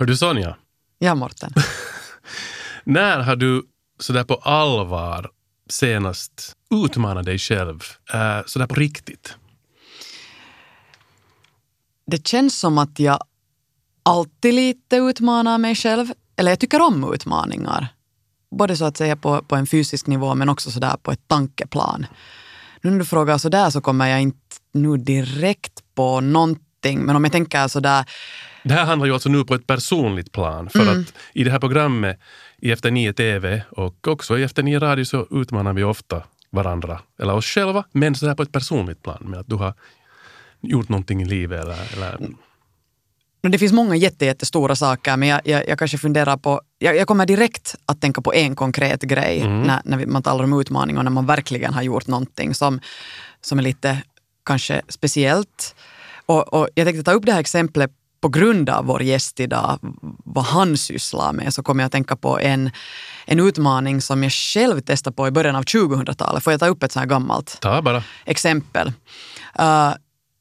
Hör du Sonja, Ja, Morten. när har du sådär på allvar senast utmanat dig själv uh, sådär på riktigt? Det känns som att jag alltid lite utmanar mig själv. Eller jag tycker om utmaningar. Både så att säga på, på en fysisk nivå men också sådär på ett tankeplan. Nu när du frågar sådär så kommer jag inte nu direkt på någonting. Men om jag tänker sådär Det här handlar ju alltså nu på ett personligt plan. För att i det här programmet i Efter nio TV och också i Efter nio radio så utmanar vi ofta varandra, eller oss själva, men så här på ett personligt plan med att du har gjort någonting i livet eller, eller Det finns många jätte, jättestora saker men jag, jag, jag kanske funderar på, jag, jag kommer direkt att tänka på en konkret grej när, när vi- man talar om utmaning och när man verkligen har gjort någonting som, som är lite kanske speciellt. Och, och jag tänkte ta upp det här exemplet på grund av vår gäst idag, vad han sysslar med, så kommer jag att tänka på en, en utmaning som jag själv testade på i början av 2000-talet. Får jag ta upp ett sånt här gammalt ta bara. exempel? Uh,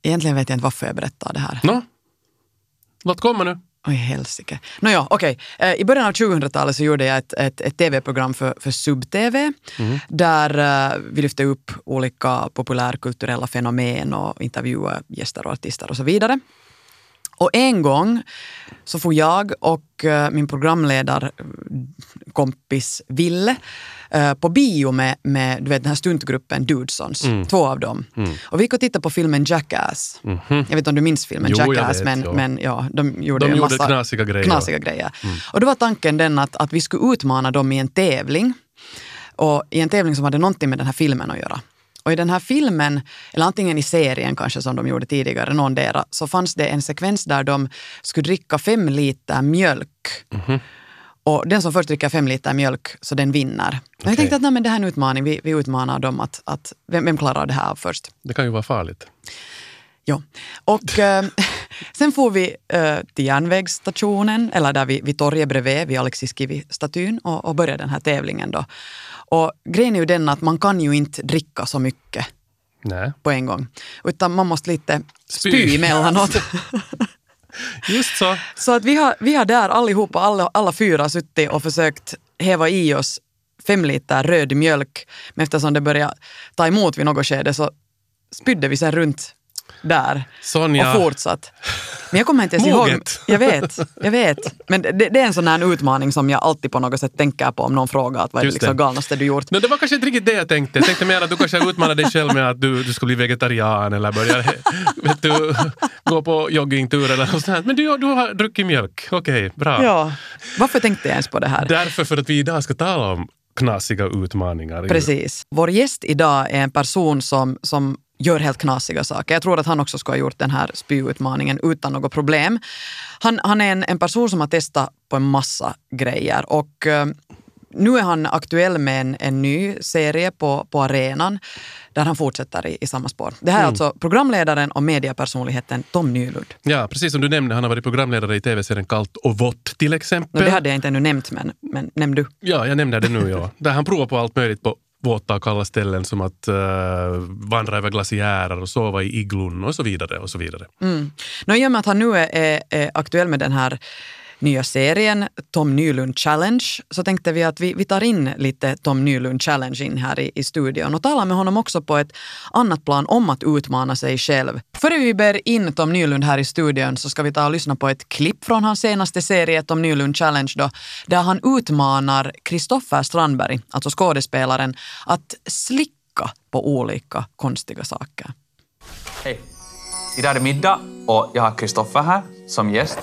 egentligen vet jag inte varför jag berättar det här. Nå, låt komma nu. Oj, helsike. Nåja, okej. Eh, I början av 2000-talet så gjorde jag ett, ett, ett tv-program för, för Sub-TV där eh, vi lyfte upp olika populärkulturella fenomen och intervjuade gäster och artister och så vidare. Och en gång så får jag och eh, min programledarkompis Ville eh, på bio med, med du vet, den här stuntgruppen Dudesons, två av dem. Och vi gick och tittade på filmen Jackass. Jag vet inte om du minns filmen Jo, Jackass, vet, men, ja. men ja, de gjorde De en gjorde massa knasiga grejer. knasiga grejer. Och då var tanken den att, att vi skulle utmana dem i en tävling. Och i en tävling som hade någonting med den här filmen att göra. Och i den här filmen, eller antingen i serien kanske som de gjorde tidigare, någondera, så fanns det en sekvens där de skulle dricka fem liter mjölk. Och den som först dricker fem liter mjölk, så den vinner. Okej. jag tänkte att nej, men det här är en utmaning, vi, vi utmanar dem att, att vem, vem klarar det här först? Det kan ju vara farligt. Ja. Och eh, sen får vi eh, till järnvägsstationen, eller där vid, vid torget bredvid, vid Alexis Kivi-statyn och, och börjar den här tävlingen då. Och grejen är ju den att man kan ju inte dricka så mycket Nej. på en gång. Utan man måste lite spy, Spy. emellanåt. Just så. så att vi har, vi har där allihopa, alla, alla fyra suttit och försökt häva i oss fem liter röd mjölk. Men eftersom det började ta emot vid något skede så spydde vi sen runt där Sonja. och fortsatt. Men jag kommer inte ens ihåg. Jag vet, jag vet. Men det, det är en sån här utmaning som jag alltid på något sätt tänker på om någon frågar att vad är det liksom galnaste du gjort. No, det var kanske inte riktigt det jag tänkte. Jag tänkte mer att du kanske utmanar dig själv med att du, du skulle bli vegetarian eller börja vet du, gå på joggingtur eller något sånt. Men du, du har druckit mjölk. Okej, bra. Ja. Varför tänkte jag ens på det här? Därför för att vi idag ska tala om knasiga utmaningar. Precis. Vår gäst idag är en person som, som gör helt knasiga saker. Jag tror att han också skulle ha gjort den här spyutmaningen utan något problem. Han, han är en, en person som har testat på en massa grejer och eh, nu är han aktuell med en, en ny serie på, på arenan där han fortsätter i, i samma spår. Det här är alltså programledaren och mediepersonligheten Tom Nylund. Ja, precis som du nämnde, han har varit programledare i tv-serien Kallt och vått till exempel. No, det hade jag inte ännu nämnt, men, men nämn du. Ja, jag nämnde det nu. Ja. Där han provar på allt möjligt på våta och kalla ställen som att eh, uh, vandra över glaciärer och sova i iglun och så vidare. och så vidare. Mm. No, I och med att han nu är, är, är aktuell med den här nya serien Tom Nylund Challenge så tänkte vi att vi, vi tar in lite Tom Nylund Challenge in här i, i studion och talar med honom också på ett annat plan om att utmana sig själv. Före vi ber in Tom Nylund här i studion så ska vi ta och lyssna på ett klipp från hans senaste serie Tom Nylund Challenge då, där han utmanar Kristoffer Strandberg, alltså skådespelaren, att slicka på olika konstiga saker. Hej! Idag är det middag och jag har Kristoffer här som gäst.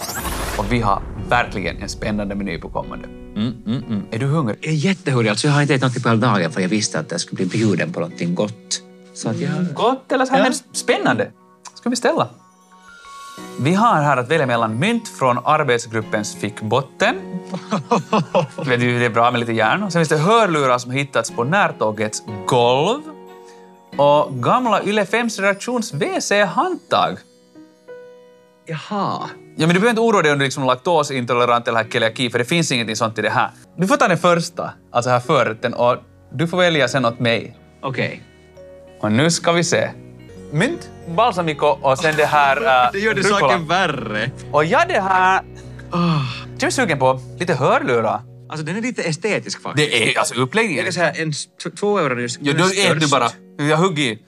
Och vi har verkligen en spännande meny på kommande. Mm, mm, mm. Är du hungrig? Jag är jättehungrig. Alltså, jag har inte ätit något på hela dagen för jag visste att jag skulle bli bjuden på någonting gott. Så att jag... Gott eller så här, men spännande. Ska vi ställa? Vi har här att välja mellan mynt från arbetsgruppens fickbotten. Vet du, det är bra med lite järn. Och Sen finns det hörlurar som hittats på närtågets golv. Och gamla Yle 5s redaktions WC-handtag. Jaha. Ja, men du behöver inte oroa dig om du liksom är laktosintolerant eller har celiaki, för det finns ingenting sånt i det här. Du får ta den första, alltså här förrätten, och du får välja sen åt mig. Okej. Och nu ska vi se. Mynt, balsamico och sen det här... äh, Det gör det rucola. saken värre. Och ja, det här... Jag är sugen på lite hörlurar. Alltså den är lite estetisk faktiskt. Det är alltså uppläggningen. Är det så här en två euro just Ja, är då är du bara. Jag hugger.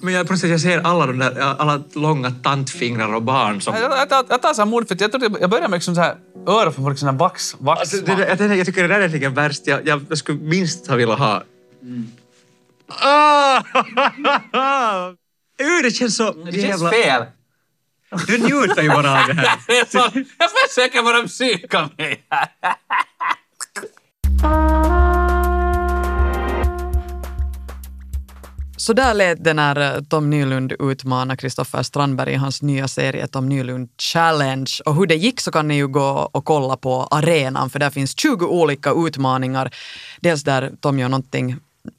Men jag, på något sätt, jag ser alla de där, alla långa tantfingrar och barn som... Jag, jag, jag tar så här mod för jag, trodde, jag börjar med liksom så här öron från folk, här vax, vax Alltså, det, där- jag, jag, tycker det där är egentligen värst. Jag, jag, jag skulle minst ha velat ha... Ah! Uh, det känns så... Det känns fel. Du njuter ju bara av det här. Jag försöker bara psyka mig här. Så där lät det när eh, Tom Nylund utmanar Kristoffer Strandberg i hans nya serie Tom Nylund Challenge. Och hur det gick så kan ni ju gå och kolla på arenan för där finns 20 olika utmaningar. Dels där Tom gör någonting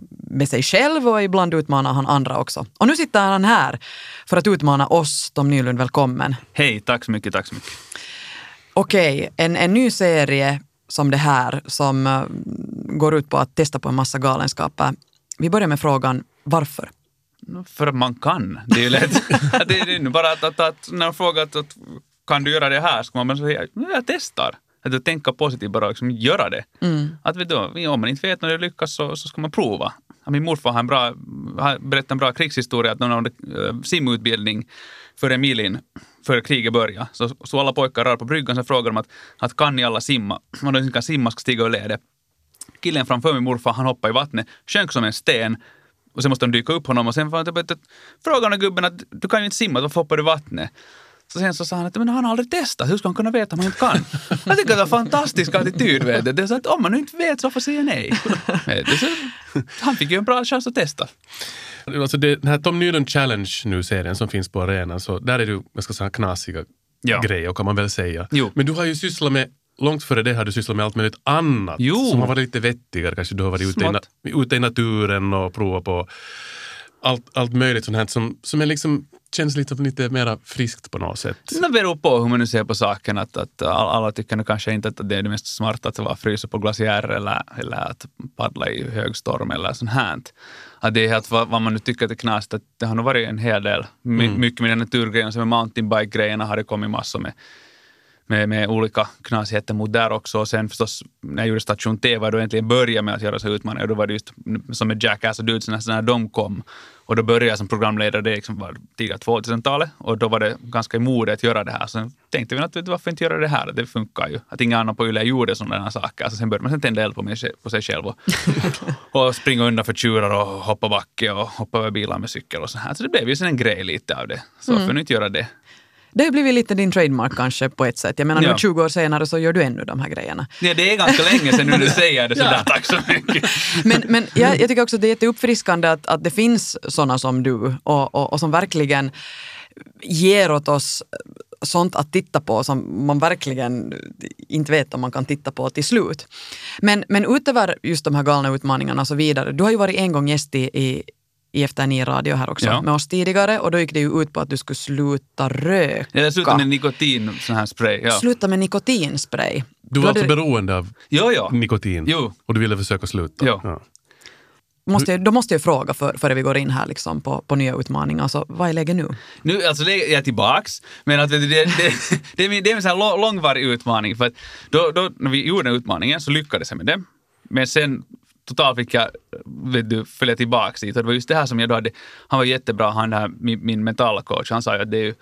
med sig själv och ibland utmanar han andra också. Och nu sitter han här för att utmana oss. Tom Nylund, välkommen. Hej, tack så mycket, tack så mycket. Okej, en, en ny serie som det här som eh, går ut på att testa på en massa galenskaper. Vi börjar med frågan varför? För att man kan. Det är ju lätt. det är bara att, att, att när man frågar att, att kan du göra det här, ska man bara säga "Ja, jag testar. Att du tänker positivt bara och liksom göra det. Att vet du, om man inte vet när det lyckas så, så ska man prova. Min morfar har en bra, har berättat en bra krigshistoria att någon hade uh, simutbildning för Emilien före kriget började. Så, så alla pojkar rör på bryggan så frågar de att, att kan ni alla simma? Om de inte kan simma ska stiga ur ledet. Killen framför min morfar, han hoppade i vattnet, sjönk som en sten och sen måste de dyka upp honom och sen får han typ, gubben att du kan ju inte simma, varför hoppar du i vattnet? Så sen så sa han att men han har aldrig testat, hur ska han kunna veta om han inte kan? Jag tycker det är en fantastisk attityd. Vet du. Det är så att om man inte vet så får säga nej. Så han fick ju en bra chans att testa. Alltså det, den här Tom Nylund Challenge nu-serien som finns på arenan, så där är det jag ska säga, knasiga Ja. grejer kan man väl säga. Jo. Men du har ju sysslat med, långt före det har du sysslat med allt möjligt annat Jo. som har varit lite vettigare. Kanske du har varit ute i, ute i naturen och provat på allt, allt möjligt sånt här som, som är liksom, känns lite, lite mera friskt på något sätt. Det beror på hur man nu ser på saken. Att, att all- alla tycker nu kanske inte att det är det mest smarta att vara frysa på glaciärer eller, eller att paddla i hög storm eller sånt här. Att det är helt vad, vad man nu tycker att är knasigt. Att det har nog varit en hel del. My, Mycket med den naturgrejen, som med mountainbike-grejerna har det kommit massor med med, med olika knasigheter mot där också. Och sen förstås när jag gjorde Station T var det då äntligen började med att göra så utmaningar. Då var det just som med Jackass och Dudesen när de kom. Och då började jag som programledare, det liksom var tidiga 2000-talet. Och då var det ganska i mode att göra det här. Sen tänkte vi att varför inte göra det här? Det funkar ju. Att inga andra på Yle gjorde sådana här saker. Så sen började man sen tända eld på, mig, på sig själv och, och springa undan för tjurar och hoppa backe och hoppa över bilar med cykel och så här. Så det blev ju sen en grej lite av det. Så varför nu inte göra det? Det har blivit lite din trademark kanske på ett sätt. Jag menar Ja. nu 20 år senare så gör du ännu de här grejerna. Ja, det är ganska länge sedan nu du säger det sådär. Tack så mycket. Men, men jag, jag tycker också att det är jätteuppfriskande att, att det finns sådana som du och, och, och som verkligen ger åt oss sånt att titta på som man verkligen inte vet om man kan titta på till slut. Men, men utöver just de här galna utmaningarna och så vidare, du har ju varit en gång gäst i, i, i Efter nio radio här också Ja. med oss tidigare och då gick det ju ut på att du skulle sluta röka. Ja, Jag slutade med nikotin, sån här spray. Ja. Sluta med nikotinspray. Du var hade- alltså beroende av Jo, ja. nikotin Jo. och du ville försöka sluta. Jo. måste jag, då måste jag fråga för, före vi går in här liksom på, på nya utmaningar. Så vad är läget nu? Nu, alltså det är jag tillbaks, men att du, det, det, det, är, det är en sån här lång- långvarig utmaning. För att då, då, när vi gjorde den utmaningen så lyckades jag med det. Men sen totalt fick jag vet du, följa tillbaka dit. Och det var just det här som jag då hade, han var jättebra, han där, min, min mentalcoach, han sa ju att det är ju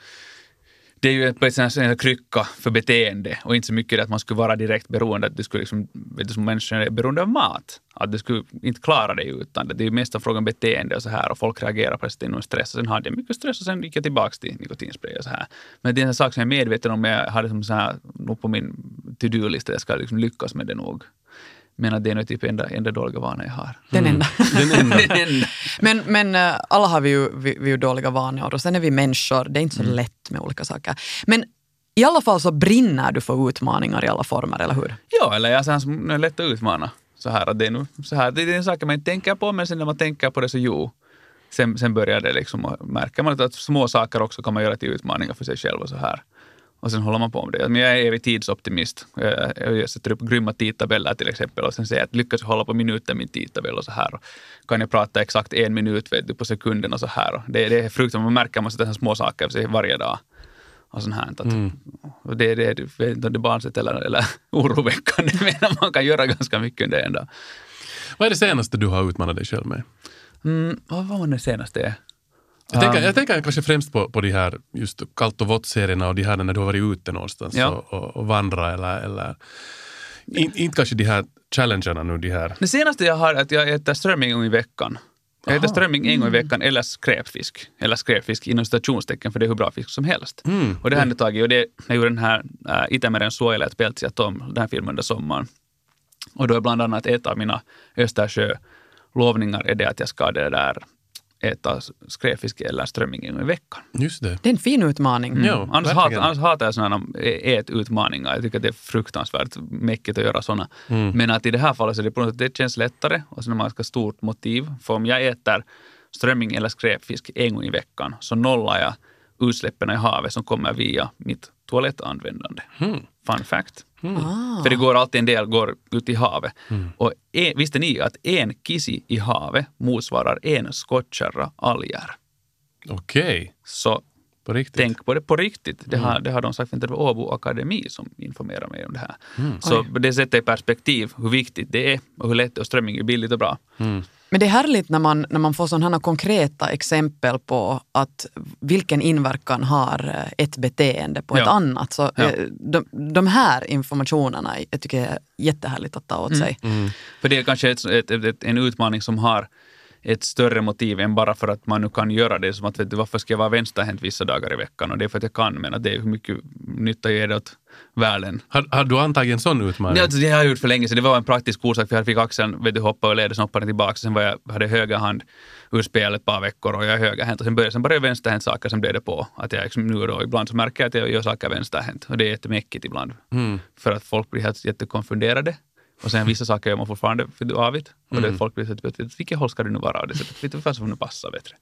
det är ju på ett sätt en krycka för beteende och inte så mycket det att man skulle vara direkt beroende, att du skulle liksom, vet du, som människa är beroende av mat. Att du skulle inte klara dig utan det. Det är ju mest en fråga om beteende och så här och folk reagerar på det inom stress. Och sen hade jag mycket stress och sen gick jag tillbaka till nikotinspray och så här. Men det är en sak som jag är medveten om, jag hade som liksom så här, nog på min to-do-lista, jag ska liksom lyckas med det nog. Men att det är nog typ enda, enda dåliga vana jag har. Den enda. Den enda. Den enda. Men, men eh, alla har vi ju, vi, vi är ju dåliga vanor och sen är vi människor. Det är inte så Mm. lätt med olika saker. Men i alla fall så brinner du för utmaningar i alla former, eller hur? Ja, eller jag är sån som är lätt att utmana. Så här, att det är nog så här, det är en sak man inte tänker på, men sen när man tänker på det så jo. Sen, sen börjar det liksom märker man att små saker också kan man göra till utmaningar för sig själv och så här. Och sen håller man på med det. Men jag är evig tidsoptimist. Jag, jag sätter upp grymma tidtabeller till exempel och sen säger jag att lyckas jag hålla på minuten min tidtabell och så här. Och kan jag prata exakt en minut vet du, på sekunden och så här. Och det, det är fruktansvärt, man märker att man sätter små saker för sig varje dag. och sånt här. Att, och det, det, det, jag vet inte om det är barnsligt eller, eller oroväckande, men man kan göra ganska mycket under en dag. Vad är det senaste du har utmanat dig själv med? Mm, vad var det senaste? Jag tänker, Um, jag tänker kanske främst på, på de här just kallt och vått-serierna och de här när du har varit ute någonstans Ja. och, och, och vandra eller, eller in, inte kanske de här challengerna nu, de här. Det senaste jag har är att jag äter strömming en gång i veckan. Jag äter strömming en gång i veckan eller skräpfisk. Eller skräpfisk inom citationstecken för det är hur bra fisk som helst. Mm. Och det har jag tagit och det, jag gjorde den här äh, Itämeren suojelijat peltsiä Tom, den här filmen under sommaren. Och då är bland annat ett av mina Östersjö-lovningar är det att jag ska det där äta skräpfisk eller strömming en gång i veckan. Just det. Det är en fin utmaning. Ja, Annars, hat, annars hatar jag sådana ätutmaningar. Jag tycker att det är fruktansvärt mäckigt att göra sådana. Men att i det här fallet så är det på något sätt, det känns lättare och sen har man ett ganska stort motiv. För om jag äter strömming eller skräpfisk en gång i veckan så nollar jag utsläppen i havet som kommer via mitt toalettanvändande. Fun fact. Ah. För det går alltid en del går ut i havet. Och en, visste ni att en kissi i havet motsvarar en skottkärra alger? Okej, Så på riktigt. Tänk på det på riktigt. Det har, det har de sagt, inte det var Åbo Akademi som informerar mig om det här. Så det sätter i perspektiv hur viktigt det är och hur lätt det är och strömming är billigt och bra. Men det är härligt när man, när man får sådana här konkreta exempel på att vilken inverkan har eh, ett beteende på ett Ja. annat. Så Ja. eh, de, de här informationerna jag tycker jag är jättehärligt att ta åt sig. För det är kanske ett, ett, ett, en utmaning som har ett större motiv än bara för att man nu kan göra det. Som att vet du, varför ska jag vara vänsterhänt vissa dagar i veckan? Och det är för att jag kan, men att det är hur mycket nytta ger det åt världen. Har, har du antagit en sån utmaning? Ja, alltså, det har jag gjort för länge sedan. Det var en praktisk orsak för jag fick axeln vet du, hoppa och leda, den tillbaka. Sen var jag, hade jag höger hand ur spel ett par veckor och jag är högerhänt. Och sen började, sen började jag vänsterhänt saker, sen blev det på. Att jag liksom, nu då, ibland så märker jag att jag gör saker vänsterhänt. Och det är jättemäckigt ibland. För att folk blir helt jättekonfunderade. Och sen vissa saker gör man fortfarande för avigt. Och det folk blir så att, vilket håll ska du nu vara? Och Det är du, vad som nu passar bättre.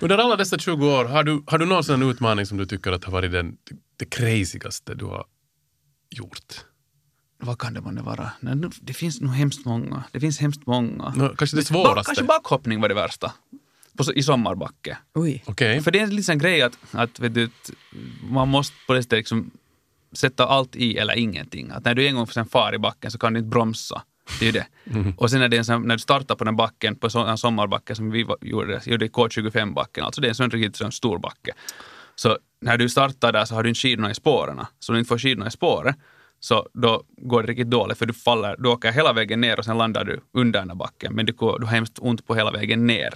Under alla dessa 20 år, har du, har du någon sån utmaning som du tycker att har varit den, det crazigaste du har gjort? Vad kan det månne vara? Nej, Det finns nog hemskt många. Det finns hemskt många. Nå, kanske det svåraste? Kanske backhoppning var det värsta. På, I sommarbacke. Oj. Okej. För det är en liten grej att, att vet du, man måste på det sättet liksom sätta allt i eller ingenting. Att när du en gång sen far i backen så kan du inte bromsa. Det är ju det. Och sen är det en sån, när du startar på den backen, på en sommarbacke som vi gjorde, gjorde i K25-backen, alltså det är en sån riktigt sån stor backe. Så när du startar där så har du inte skidorna i spåren. Så om du inte får skidorna i spåret så då går det riktigt dåligt för du faller, du åker hela vägen ner och sen landar du under den här backen men du, du har hemskt ont på hela vägen ner.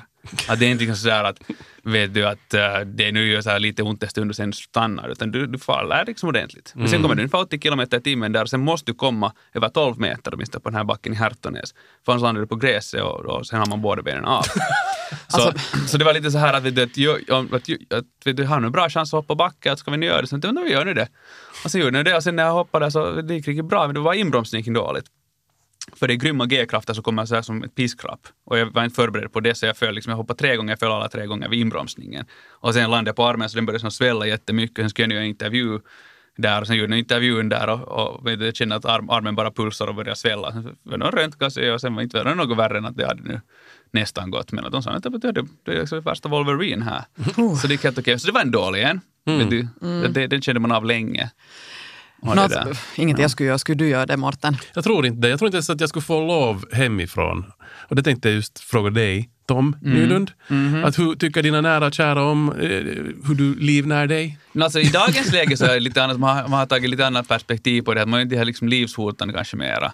Att det är inte liksom sådär att vet du att eh, det nu gör så här lite ont en stund och sen stannar utan du, du faller liksom ordentligt. Men sen kommer du ungefär 80 kilometer i timmen där sen måste du komma över 12 meter åtminstone på den här backen i Härtonäs. För annars landar du på gräset och, och sen har man båda benen av. Så, så det var lite så här att, vet du, att, att, ju- att vet du, har nu bra chans att hoppa backe, att ska vi nu göra det? Så jag, "Men vi gör nu det. Och sen gjorde jag det och sen när jag hoppade så det gick riktigt bra, men det var inbromsningen dåligt. För det är grymma G-krafter som kommer så här som ett piskrapp. Och jag var inte förberedd på det så jag föll liksom, jag hoppade tre gånger, jag föll alla tre gånger vid inbromsningen. Och sen landade jag på armen så den började som svälla jättemycket. Sen skulle jag göra en intervju där och sen gjorde jag intervjun där och, och jag kände att arm, armen bara pulsar och börjar svälla. Sen var det någon röntga så jag- och sen var inte det något värre än att det hade nu nästan gått. Men att de sa att det, det, det är liksom värsta Wolverine här. Så det gick helt okej. Så det var en dålig en. Du, det, den kände man av länge. Det Något, där. inget jag skulle göra. Skulle du göra det, Morten? Jag tror inte det. Jag tror inte ens att jag skulle få lov hemifrån. Och det tänkte jag just fråga dig, Tom Nylund. Att hur tycker dina nära och kära om eh, hur du livnär dig? Men alltså, I dagens läge så är det lite annat, man har, man har tagit lite annat perspektiv på det. Att man är inte är liksom livshotande kanske mera.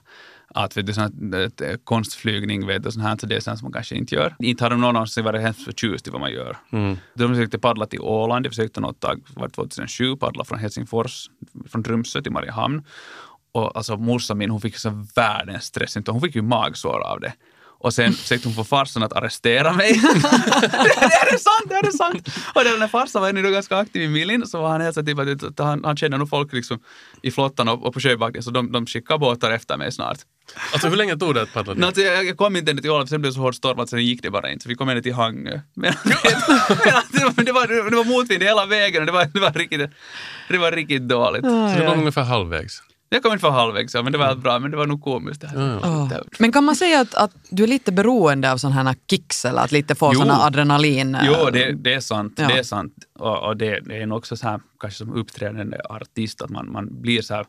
Att vet du, ett, eh, konstflygning vet du, sånt här, så det är sånt som man kanske inte gör. Inte har de någon någonsin varit hemskt förtjust i vad man gör. De försökte paddla till Åland, de försökte något tag, var 2007, paddla från Helsingfors, från Tromsö till Mariehamn. Och alltså morsan min, hon fick så världens stress. Hon fick ju magsår av det. Och sen försökte hon få farsan att arrestera mig. det är sant, det är sant! Och den där farsan var ännu då ganska aktiv i Milin, så var han helt så typ att han, han känner nog folk liksom i flottan och, och på sjöbacken, så de, de skickar båtar efter mig snart. Alltså hur länge tog det att paddla dit? alltså, jag, jag kom inte ända till Åland, för sen blev det så hård storm att sen gick det bara inte. Så vi kom ända till Hangö. Men, men, det, var, det, var, det var motvind hela vägen och det var, det var, riktigt, det var riktigt dåligt. Så det var ungefär halvvägs. Jag kom inte för halvvägs, ja, men det var helt bra. Men det var nog komiskt. Det här. Åh. Men kan man säga att, att du är lite beroende av sådana här kicks eller att lite få sådana adrenalin? eh, Jo, det, det är sant. Ja. Det är sant. Och, och det, det är nog också så här, kanske som uppträdande artist, att man, man blir så här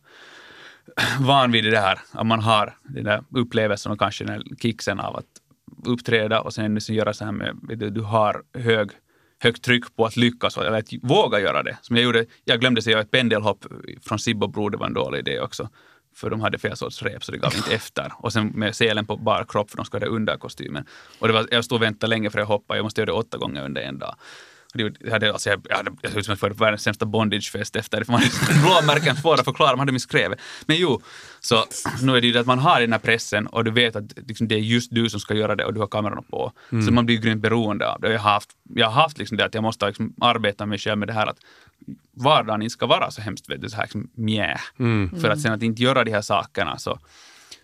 van vid det här, att man har den där upplevelsen och kanske den här kicksen av att uppträda och sen liksom göra så här med, du, du har hög, högt tryck på att lyckas eller att våga göra det. Som jag gjorde, jag glömde säga ett pendelhopp från Sibbo Bro, det var en dålig idé också. För de hade fel sorts rep så det gav inte efter. Och sen med selen på bar kropp för de skulle ha det under kostymen. Och det var, jag stod och väntade länge för att hoppa, jag måste göra det åtta gånger under en dag. Jag hade, alltså jag, jag, hade, jag såg ut som att jag på världens sämsta bondagefest efter det, man blåmärken svåra att förklara, man hade misskrevet. Men jo, så nu är det ju det att man har den här pressen och du vet att liksom, det är just du som ska göra det och du har kamerorna på. Så man blir ju grymt beroende av det. Jag har haft, jag har haft liksom det att jag måste liksom arbeta mig själv med det här att vardagen inte ska vara så hemskt vet du, så här liksom, mjä. För att sen att inte göra de här sakerna så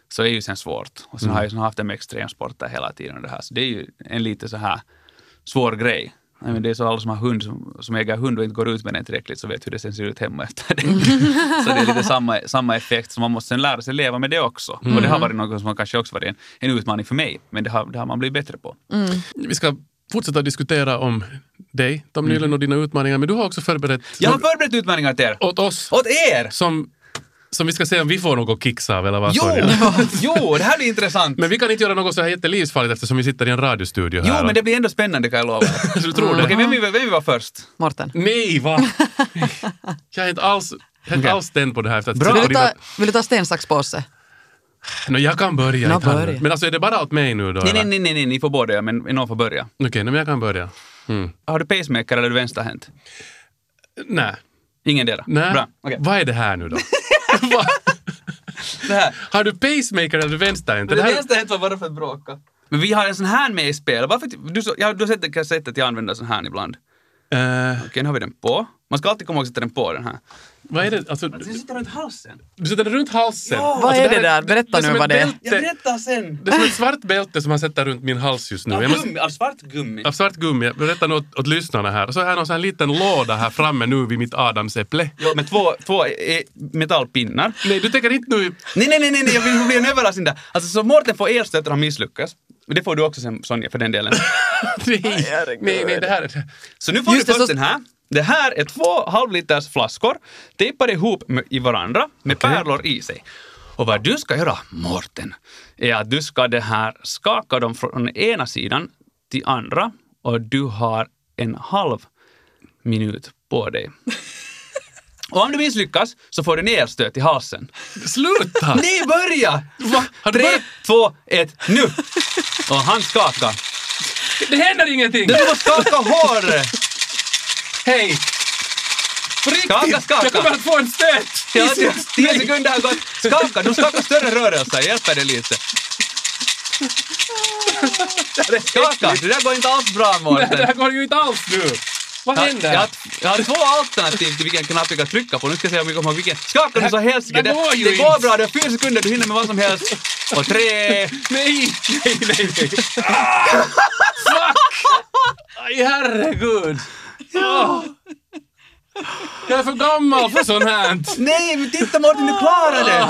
så är ju sen svårt. Och sen har jag haft det med extremsporter hela tiden. och Det, här. Så det är ju en lite så här svår grej. Jag menar, det är så alla som har hund, som, som äger hund och inte går ut med den tillräckligt så vet hur det sen ser ut hemma efter det. så det är lite samma, samma effekt, så man måste sen lära sig leva med det också. Och det har varit något som kanske också varit en, en utmaning för mig, men det har, det har man blivit bättre på. Vi ska fortsätta diskutera om dig, Tom Nylund och dina utmaningar, men du har också förberett Jag har förberett utmaningar till er! åt oss Åt er! som, som vi ska se om vi får något kicks av eller vad Jo! jo, det här blir intressant! Men vi kan inte göra något så här jättelivsfarligt eftersom vi sitter i en radiostudio här. Jo, men det blir ändå spännande kan jag lova. Du tror det? Okej, vem, vill- vem vill vara först? Mårten. Nej, va? jag är inte alls, jag är inte Okej. alls tänd på det här. Efter att Bra. Vill du ta, vill du ta sten, sax, påse? Nå, jag kan börja. Han. börja. Men alltså är det bara åt mig nu då? Nej, nej, nej, nej, nej, ni får båda, men någon får börja. Okej, nej, men jag kan börja. Mm. Har du pacemaker eller är du vänsterhänt? Nej. Ingen dera? Nej. Bra, okej. Vad är det här nu då? Har du pacemaker eller vänsterhänt? Det vänsterhänt var bara för att bråka. Men vi har en sån här med i spel. Varför, du, ja, du har sett, kanske sett att jag använder sån här ibland. Eh, Okej, nu har vi den på. Man ska alltid komma ihåg att sätta den på den här. Vad är det? Alltså, Den sitter runt halsen. du sätter den runt halsen. Ja. Vad Alltså, är det där? Berätta är som nu vad det är. Jag berättar sen. Det är som ett svart bälte som han sätter runt min hals just nu. Av måste, gummi, av svart gummi. av svart gummi. Jag berättar något åt lyssnarna här. Och så har jag någon sån här liten låda här framme nu vid mitt adamsäpple. Jo, med två, två eh, metallpinnar. Nej, du tänker inte nu... Nej, nej, nej, nej, jag vill bli en överraskning där. Alltså, så Mårten får elstöt och han misslyckas. Det får du också sen, Sonja, för den delen. Nej, nej, nej, det här är... Så nu får Just du det, först så- den här. Det här är två halvliters flaskor tejpade ihop med, i varandra med Okej. pärlor i sig. Och vad du ska göra, Mårten, är att du ska det här skaka dem från ena sidan till andra och du har en halv minut på dig. Och om du misslyckas så får du en elstöt i halsen. Sluta! Nej, börja! Va? Tre, börjat? två, ett, nu! Och han skakar. Det händer ingenting! Du måste skaka håret! Hej! På riktigt! Skaka, skaka. Jag kommer att få en stöt! Ja, tio, tio sekunder har gått. Skaka, du skakar större rörelser. Hjälper det lite. Skaka, det där går inte alls bra Nej, det Mårten. här går ju inte alls nu! Vad Jag, händer? jag, har- jag har två alternativ till vilken knapp jag kan trycka på. Nu ska jag se om vi kommer vilken. Skaka nu så helsike. det Det, går ju det går inte. bra, du har fyra sekunder, du hinner med vad som helst. Och tre... Nej, nej, nej, nej. Ah, fuck! Aj, herregud. Ah. Jag är för gammal för sånt här. Nej, men titta Mårten, du klarar det!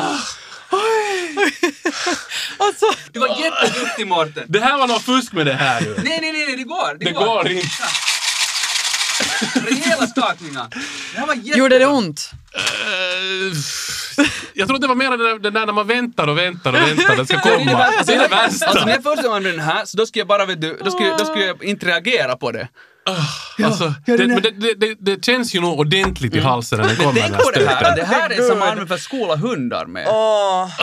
Alltså, Du var jätteduktig Mårten. Det här var något fusk med det här nu. Nej, nej, nej, nej, det går. Det, Det går inte. Rejäla skakningar. Det här var jättebra. gjorde det ont? Eh, Jag tror det var mer det där, det där när man väntar och väntar och väntar. Det ska Ja, komma. Det är det värsta. Alltså när jag första gången använde den här, så då skulle jag bara, vet du, då skulle, då skulle jag inte reagera på det. Alltså, ja, det, men det, det, det, det känns ju nog ordentligt i halsen när den kommer. Tänk på det här, det här är som man använder för att skola hundar med.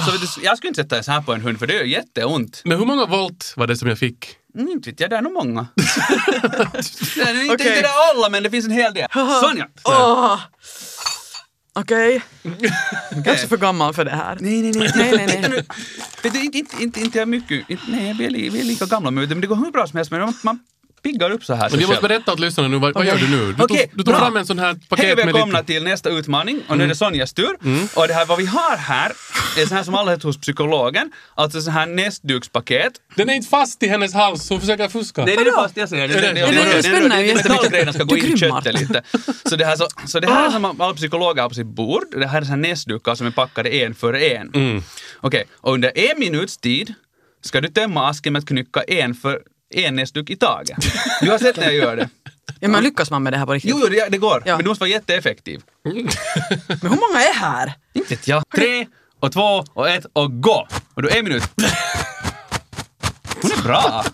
Så vet du, jag skulle inte sätta en så här på en hund för det gör jätteont. Men hur många volt var det som jag fick? Mm, inte vet jag, det är nog många. det är inte, Okej. inte det är alla, men det finns en hel del. Sonja! Åh. Okej. Jag är också för gammal för det här. Nej, nej, nej. Nej, nej, nej. Inte, inte, inte, inte jag mycket, inte, nej, vi är, li, vi är lika gamla, men det går hur bra som helst. Men man, man, piggar upp så här. Men jag måste berätta åt lyssnarna nu, vad, vad gör du nu? Du Okej, tog, du tog fram en sån här paket Hej med välkomna lite... Mm. till nästa utmaning och nu är det Sonjas tur. Och det här vad vi har här är så här som alla heter hos psykologen, alltså så här näsdukspaket. Den är inte fast i hennes hals, hon försöker fuska. Nej, det är det fast jag säger. Det, det, det, det- det spänner ju det- jättemycket. metallgrejerna ska gå in i köttet lite. Så det här, så, så det här är som alla psykologer har på sitt bord. Det här är så här näsdukar som är packade en för en. Mm. Okej, och under en minuts tid ska du tömma asken med att knycka en för en näsduk i taget. Du har sett när jag gör det. Ja, men lyckas man med det här på riktigt? Jo, jo det, det går. Ja. Men du måste vara jätteeffektiv. Men hur många är här? Inte vet jag. Tre, och två, och ett, och gå! Och då en minut. Hon är bra.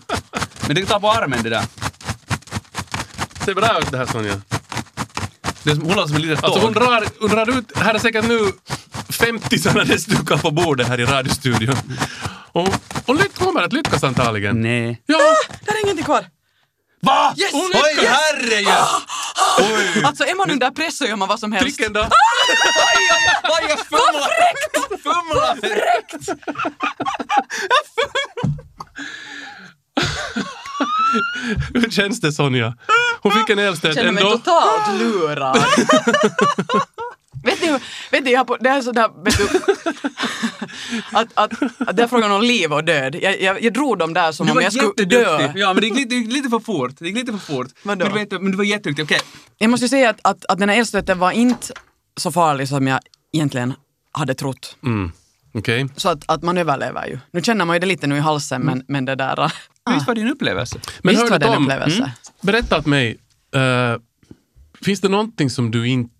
Men det tar på armen det där. ser bra ut det här Sonja. Det är som, hon låter som en litet Alltså hon tåg. drar, hon drar ut, här är säkert nu 50 sådana näsdukar på bordet här i radiostudion. Och hon lyck- kommer att lyckas antagligen. Nej. Ja, Där är ingenting kvar. Va? Yes! Oj, Yes! herregud! Oj! Alltså är man under press så gör man vad som helst. tricken då? Oj, oj, jag fumlar! Fumlar! Fräckt! Hur känns det Sonja? Hon fick en elstöt känner mig ändå. totalt lurad. vet du, vet du, jag har på, det är sådär, vet du, att, att, att det är frågan om liv och död. Jag, jag, jag drog dem där som Du om jag skulle dö. Ja, men det gick, lite, det gick lite för fort. Det gick lite för fort. Vadå? Men du, vet, men du var jätteduktig. Okej. Jag måste ju säga att, att, att den här elstöten var inte så farlig som jag egentligen hade trott. Mm. Okej. Så att, att man överlever ju. Nu känner man ju det lite nu i halsen men, men det där... ah, Visst var det din upplevelse? Men Visst var du det en upplevelse. mm, berätta åt mig, eh, finns det någonting som du inte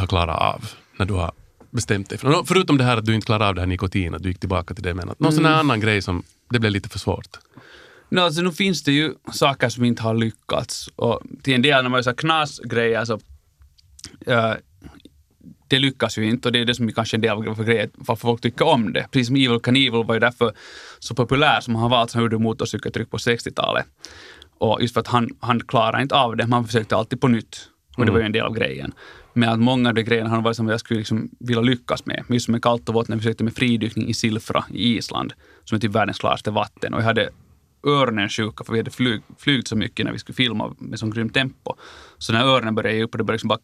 har klarat av när du har bestämt dig för? Förutom det här att du inte klarade av det här nikotin, att du gick tillbaka till det, men att någon sån här annan grej som det blev lite för svårt. No, alltså, nu finns det ju saker som inte har lyckats. Och till en del när man gör knasgrejer så eh, det lyckas ju inte och det är det som är kanske en del av grejen varför folk tycker om det. Precis som Evil Knievel var ju därför så populär som han var, alltså han gjorde motorcykeltryck på 60-talet. Och just för att han, han klarade inte av det, men han försökte alltid på nytt. Och det var ju en del av grejen. Men att många av de grejerna har varit som jag skulle liksom vilja lyckas med. Just med kallt och vått när vi försökte med fridykning i Silfra i Island, som är typ världens klaraste vatten. Och jag hade örnensjuka för vi hade flyg, så mycket när vi skulle filma med sån grymt tempo. Så när öronen började ge upp och det började liksom bara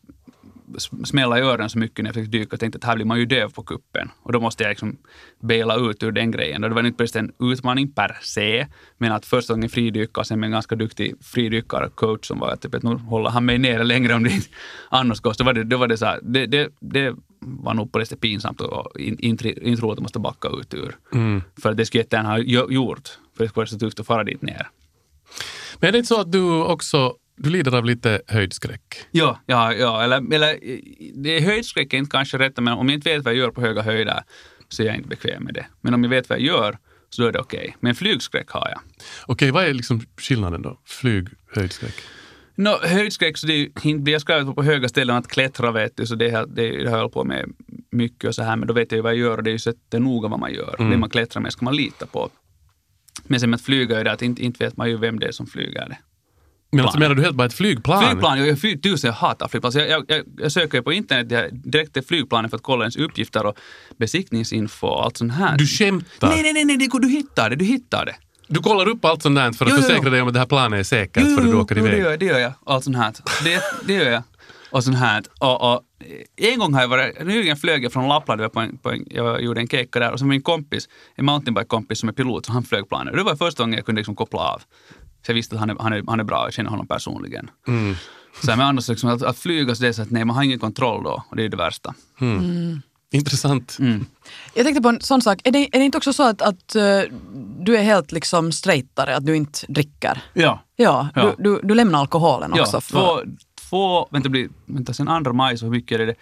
smälla i öronen så mycket när jag fick dyka och tänkte att här blir man ju döv på kuppen. Och då måste jag liksom baila ut ur den grejen. Och det var inte precis en utmaning per se, men att första gången fridyka och sen med en ganska duktig fridykarcoach som var typ att nu håller han mig nere längre om det inte annars går. Så var det, då var det så här, det, det, det var nog på det sättet pinsamt och in- inte roligt att måste backa ut ur. För att det skulle jättegärna ha gjo- gjort, för det skulle vara så tufft att fara dit ner. Men är det inte så att du också du lider av lite höjdskräck? Ja, ja, ja. Eller, eller det är höjdskräck är inte kanske rätt, men om jag inte vet vad jag gör på höga höjder så är jag inte bekväm med det. Men om jag vet vad jag gör så då är det okej. Men flygskräck har jag. Okej, vad är liksom skillnaden då? Flyg, höjdskräck? No, höjdskräck, så det är inte blir jag skrivit på höga ställen att klättra vet du, så det, det, det har jag hållit på med mycket och så här, men då vet jag ju vad jag gör och det är ju så noga vad man gör. Det man klättrar med ska man lita på. Men sen med att flyga är det att inte, inte vet man ju vem det är som flyger det. Men alltså menar du helt bara ett flygplan? Flygplan, jag, jag, tusen, jag hatar flygplan. Så jag, jag, jag, söker på internet direkt till flygplanen för att kolla ens uppgifter och besiktningsinfo och allt sånt här. Du skämtar? Nej, nej, nej, nej, det du hittar det, du hittar det. Du kollar upp allt sånt där för att Jo, jo, jo. försäkra dig om att det här planet är säkert för att du åker jo, iväg? det gör, jag, det gör jag. Allt sånt här. Det, det gör jag. Och sånt här. Och, och, en gång har jag varit, nyligen flög jag från Lappland, jag, på en, på en, jag gjorde en keka där och så min kompis, en mountainbike-kompis som är pilot, så han flög planet. Det var första gången jag kunde liksom koppla av. Så jag visste att han är, han är, han är bra, jag känner honom personligen. Så här, men annars liksom, att, att flyga så det är så att nej, man har ingen kontroll då och det är det värsta. Intressant. Mm. Jag tänkte på en sån sak, är det, är det inte också så att, att eh, du är helt liksom straightare, att du inte dricker? Ja. Ja, Ja. Du, du, du lämnar alkoholen också. Ja, för- två, två, vänta, blir, vänta, sen andra maj så hur mycket är det?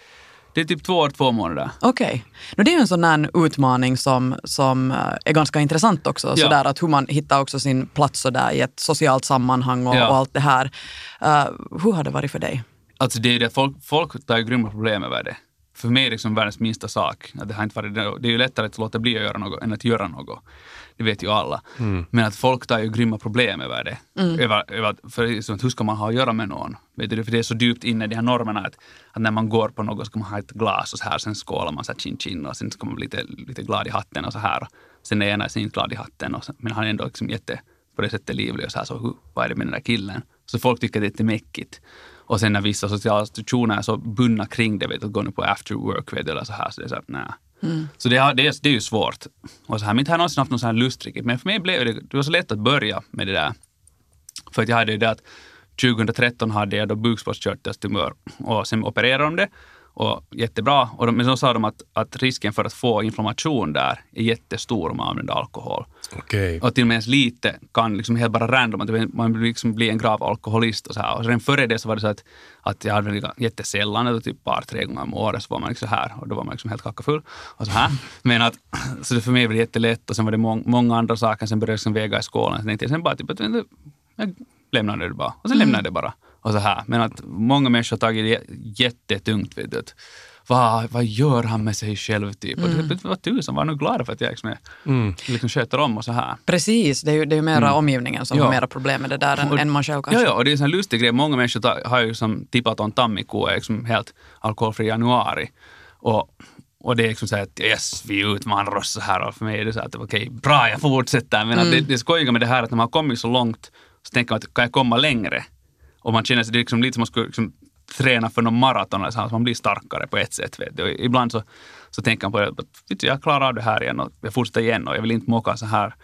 Det är typ två år, två månader. Okej. Nu Det är ju en sån där utmaning som, som eh, är ganska intressant också. Ja. Sådär att hur man hittar också sin plats sådär i ett socialt sammanhang och, Ja. och allt det här. Eh, hur har det varit för dig? Alltså det är det, folk, folk tar grymma problem över det. För mig är det liksom världens minsta sak. Att det, har inte varit, det är ju lättare att låta bli att göra något än att göra något. Det vet ju alla. Men att folk tar ju grymma problem över det. Över, över, att- för är att hur ska man ha att göra med någon? Vet du, för det är så djupt inne i de här normerna att, att när man går på något ska man ha ett glas och så här, sen skålar man så här chin chin och sen ska man bli lite, lite glad i hatten och så här. Sen är ena sin inte glad i hatten, och så, men han är ändå liksom jätte på det sättet livlig och så här, så hur, vad är det med den där killen? Så folk tycker att det är lite mäckigt. Och sen när vissa sociala institutioner är så bundna kring det, vet att gå nu på after work, vet eller så här, så det är så här, nej. Så det, har, det, är, det är ju svårt. Och så här, men inte har jag någonsin haft någon sån här lust riktigt. Men för mig blev det, det var så lätt att börja med det där. För att jag hade ju det att 2013 hade jag då bukspottkörteltumör och sen opererade de det och jättebra. Och de, men så sa de att, att risken för att få inflammation där är jättestor om man använder alkohol. Okej. Och till och med ens lite kan liksom helt bara random, att man liksom blir en grav alkoholist och så här. Och redan före det så var det så att, att jag väl jättesällan, eller typ par, tre gånger om året så var man liksom så här och då var man liksom helt kackafull och så här. Men att, så det för mig var det jättelätt och sen var det må, många andra saker, sen började jag liksom väga i skålen. Så tänkte jag sen bara typ att jag lämnade det bara. Och sen lämnade jag det bara. Och så här. Men att många människor har tagit det jättetungt. Vet du. Vad, vad gör han med sig själv? Typ? Och det, vad tusan, var nu glada för att jag liksom, Mm. liksom sköter om och så här. Precis, det är ju, det är ju mera omgivningen som Ja. har mera problem med det där än, Och- än man själv kanske. Ja, ja, och det är en lustig grej. Många människor tar, har ju som tippat om Tammiko är liksom helt alkoholfri januari. Och, och det är liksom så här att yes, vi utmanar oss så här. Och för mig är det så att okej, bra, jag fortsätter. Men att det, det skojiga med det här är att när man har kommit så långt så tänker man att kan jag komma längre? Och man känner sig, det är liksom lite som man skulle liksom träna för någon maraton eller så man blir starkare på ett sätt. Vet du. Och ibland så, så tänker man på det, att jag klarar av det här igen och jag fortsätter igen och jag vill inte mocka så här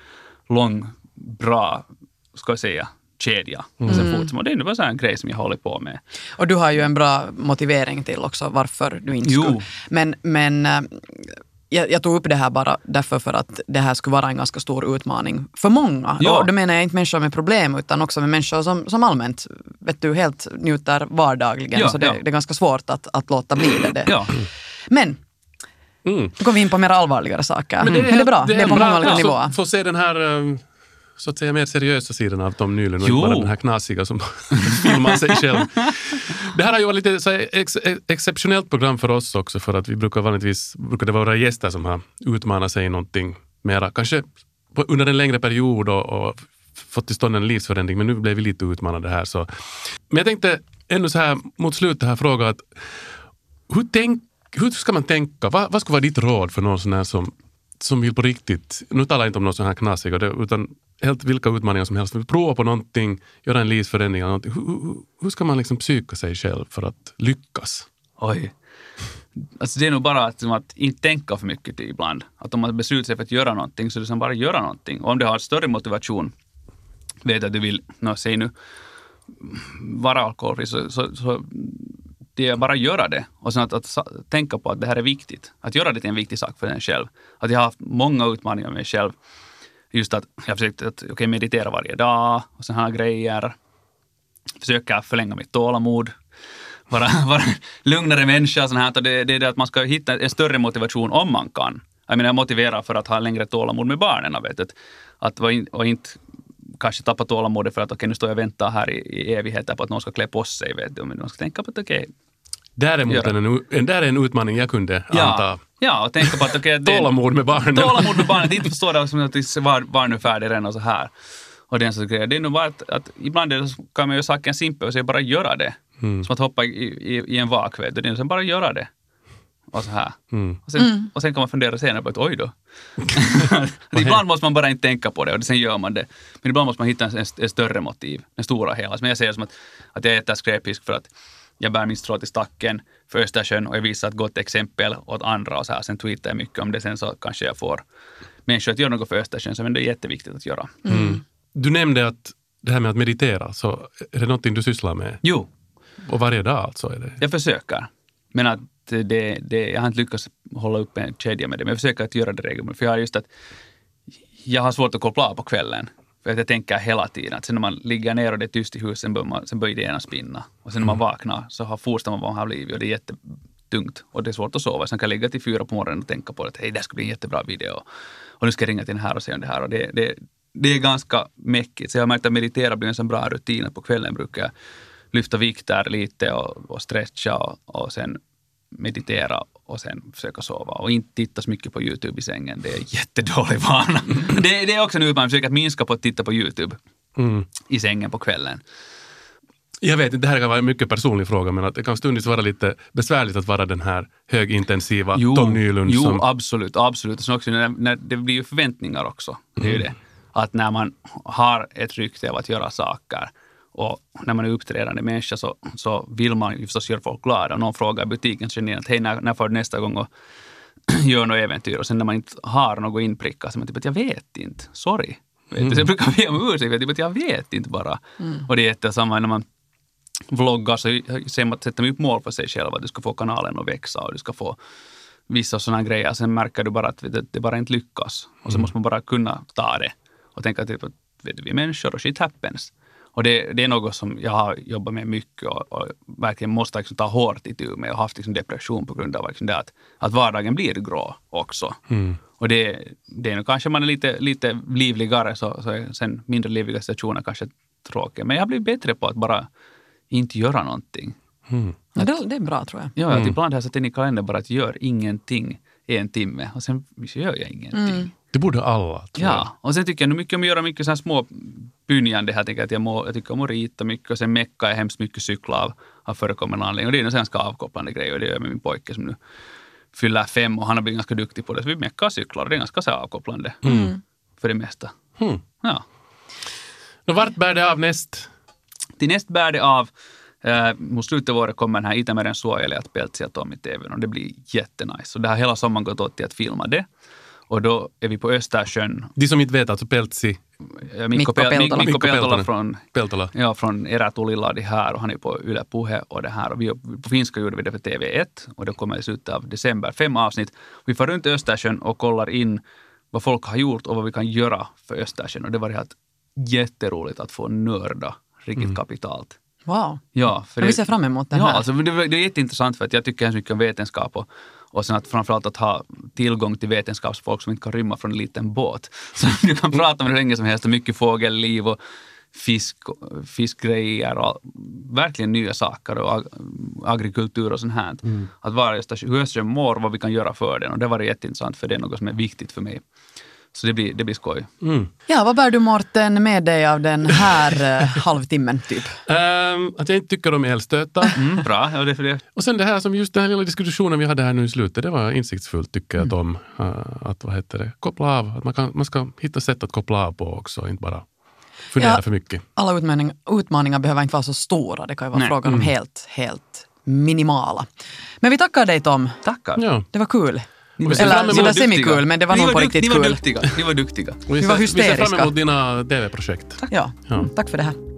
lång, bra, ska jag säga, kedja. Och sen fortsätter man. Det är bara så en grej som jag håller på med. Och du har ju en bra motivering till också varför du inte Jo. skulle. Men, men eh, jag, jag tog upp det här bara därför för att det här skulle vara en ganska stor utmaning för många. Ja. Och då menar jag inte människor med problem utan också med människor som, som allmänt vet du, helt njuter vardagligen. Ja, så det, ja. det är ganska svårt att, att låta bli det. det. Ja, Men Mm. nu kommer vi in på mer allvarligare saker. Men det är, bra, det är, på bra många olika nivåer. få- Få se den här eh, så att säga mer seriösa sidan av Tom Nylund och inte bara den här knasiga som filmar sig själv. Det här har ju varit lite så ex, ex, exceptionellt program för oss också för att vi brukar vanligtvis brukar det vara våra gäster som har utmanat sig i någonting mera, kanske under en längre period och, och fått till stånd en livsförändring men nu blev vi lite utmanade här. Så. Men jag tänkte ännu så här mot slutet här fråga att hur, tänk, hur ska man tänka? Vad, vad skulle vara ditt råd för någon sån här som, som vill på riktigt, nu talar jag inte om någon sån här knasig, utan helt vilka utmaningar som helst, prova på någonting, göra en livsförändring eller någonting. Hur, hur, hur ska man liksom psyka sig själv för att lyckas? oj. Alltså det är nog bara att, liksom, att inte tänka för mycket ibland. Att om man beslutar sig för att göra någonting så är det som bara att göra någonting. Och om du har större motivation, vet att du vill, no, säg nu, vara alkoholfri, så, så, så det är bara att göra det. Och sen att, att tänka på att det här är viktigt. Att göra det till en viktig sak för en själv. Att jag har haft många utmaningar med mig själv. Just att jag försökte att okay, meditera varje dag och sådana här grejer. Försöka förlänga mitt tålamod. Vara, vara en lugnare människa. och Sånt här. Det, det är det att man ska hitta en större motivation om man kan. Jag menar, jag motiverar för att ha längre tålamod med barnen. Vet, att, att och inte kanske tappa tålamodet för att okej, nu står jag och väntar här i, i evigheter på att någon ska klä på sig. Vet du. Men man ska tänka på att okej, Däremot Göra. är en, en, där är en utmaning jag kunde ja, anta. ja, och tänka på att det- Tålamod med barnen. Tålamod med barnet, inte förstå det som att det var, var nu färdig redan och så här. Och det är en sån grej. Det är nog bara att, att ibland är det, så kan man göra saken simpel och säga bara göra det. Som att hoppa i, i, i en vak, vet du. Det är som bara göra det. Och så här. Mm. Och, sen, och sen kan man fundera senare på att oj då. ibland måste man bara inte tänka på det och sen gör man det. Men ibland måste man hitta en, en, en större motiv, den stora hela. Men jag säger som att, att jag äter skräpisk för att jag bär min strå till stacken för Östersjön och jag visar ett gott exempel åt andra och så här. Sen tweetar jag mycket om det. Sen så kanske jag får människor att göra något för Östersjön. Så men det är jätteviktigt att göra. Du nämnde att det här med att meditera, så är det någonting du sysslar med? Jo, Och varje dag alltså? Är det? jag försöker. Men att det, det, jag har inte lyckats hålla upp en kedja med det. Men jag försöker att göra det regelbundet. För jag har just att jag har svårt att koppla av på kvällen. För att jag tänker hela tiden att sen när man ligger ner och det är tyst i huset, sen börjar, man, sen börjar idéerna spinna. Och sen när man vaknar så har fortsätter man vad man har blivit och det är jättetungt. Och det är svårt att sova. Sen kan jag ligga till fyra på morgonen och tänka på att hej, det här ska bli en jättebra video. Och nu ska jag ringa till den här och säga om det här. Och det, det, det är ganska mäckigt. Så jag har märkt att meditera blir en sån bra rutin. På kvällen brukar jag lyfta vikter lite och, och stretcha och, och sen meditera och sen försöka sova. Och inte titta så mycket på YouTube i sängen. Det är jättedålig vana. det, det är också en utmaning, försöka minska på att titta på YouTube Mm. i sängen på kvällen. Jag vet inte, det här kan vara en mycket personlig fråga, men att det kan stundvis vara lite besvärligt att vara den här högintensiva Tom Nylund jo som... absolut, absolut. Och sen också när, när det blir ju förväntningar också. Det är ju det. att när man har ett rykte av att göra saker och när man är uppträdande människa så, så vill man ju förstås göra folk glada. Och någon frågar i butiken så att hej, när, när får du nästa gång och gör något äventyr? Och sen när man inte har något inprickat så man typ att jag vet inte, sorry. Mm. Jag brukar be om ursäkt, jag, typ att jag vet inte bara. Mm. Och det är jättesamma när man vloggar så sätter man upp mål för sig själv att du ska få kanalen att växa och du ska få vissa sådana grejer. Sen märker du bara att det, bara inte lyckas. Och så mm. måste man bara kunna ta det och tänka typ att vet du, vi är människor och shit happens. Och det, det, är något som jag har jobbat med mycket och, och verkligen måste liksom ta hårt itu med och haft liksom depression på grund av liksom det att, att vardagen blir grå också. Mm. Och det, det är nog kanske man är lite, lite livligare så, så är sen mindre livliga situationer kanske tråkiga. Men jag har blivit bättre på att bara inte göra någonting. Mm. Ja, det, det, är bra tror jag. Ja, att mm. ibland har jag satt in i kalendern bara att gör ingenting i en timme och sen gör jag ingenting. Mm. Det borde alla, tror Ja, och sen tycker jag nu mycket om att göra mycket så små bynjande här. Jag, att jag, må, jag tycker om att rita mycket och sen mecka är hemskt mycket cykla av, av förekommande anledning. Och det är en ganska avkopplande grej och det gör jag med min pojke som nu fyller fem och han har blivit ganska duktig på det. Så vi meckar och cyklar och det är ganska så avkopplande mm. för det mesta. Mm. Ja. Och vart bär det av näst? Till näst bär det av Eh, mot slutet av året kommer den här Itämeren suojelijat Peltsiatom i tvn och det blir jättenice. Och det har hela sommaren gått åt till att filma det. Och då är vi på Östersjön. De som inte vet, alltså Peltsi? Mikko, Peltola. Mikko Peltola från, Peltola. Ja, från Era Tuliladi här och han är på Yle Puhe och det här. Och vi, på finska gjorde vi det för TV1 och det kommer i slutet av december, fem avsnitt. Vi får runt Östersjön och kollar in vad folk har gjort och vad vi kan göra för Östersjön. Och det var helt jätteroligt att få nörda riktigt mm. kapitalt. Wow. Ja, för det, vi ser fram emot den ja, här. Alltså, det, det är jätteintressant för att jag tycker så mycket om vetenskap och, och sen att framförallt att ha tillgång till vetenskapsfolk som inte kan rymma från en liten båt. Så du kan prata med hur länge som helst och mycket fågelliv och fisk, fiskgrejer och verkligen nya saker och ag agrikultur och sånt här. Mm. Att vara just hur Östersjön mår och vad vi kan göra för den och det var jätteintressant för det är något som är viktigt för mig. Så det blir, det blir skoj. Mm. Ja, vad bär du Mårten med dig av den här uh, halvtimmen typ? Um, att jag inte tycker om elstötar. Mm, bra, ja, det är för det. Och sen det här som just den här lilla diskussionen vi hade här nu i slutet, det var insiktsfullt tycker jag mm. om. Uh, att vad heter det, koppla av. Att man, kan, man ska hitta sätt att koppla av på också, inte bara fundera ja, för mycket. Alla utmaning, utmaningar behöver inte vara så stora, det kan ju vara Nej. frågan om mm. helt, helt minimala. Men vi tackar dig Tom. Tackar. Ja. Det var kul. Eller sådär semikul, men det var nog på riktigt kul. Ni var duktiga. Ni var duktiga. Vi, vi var hysteriska. Vi ser fram emot dina tv-projekt. Tack. Ja. ja. Tack för det här.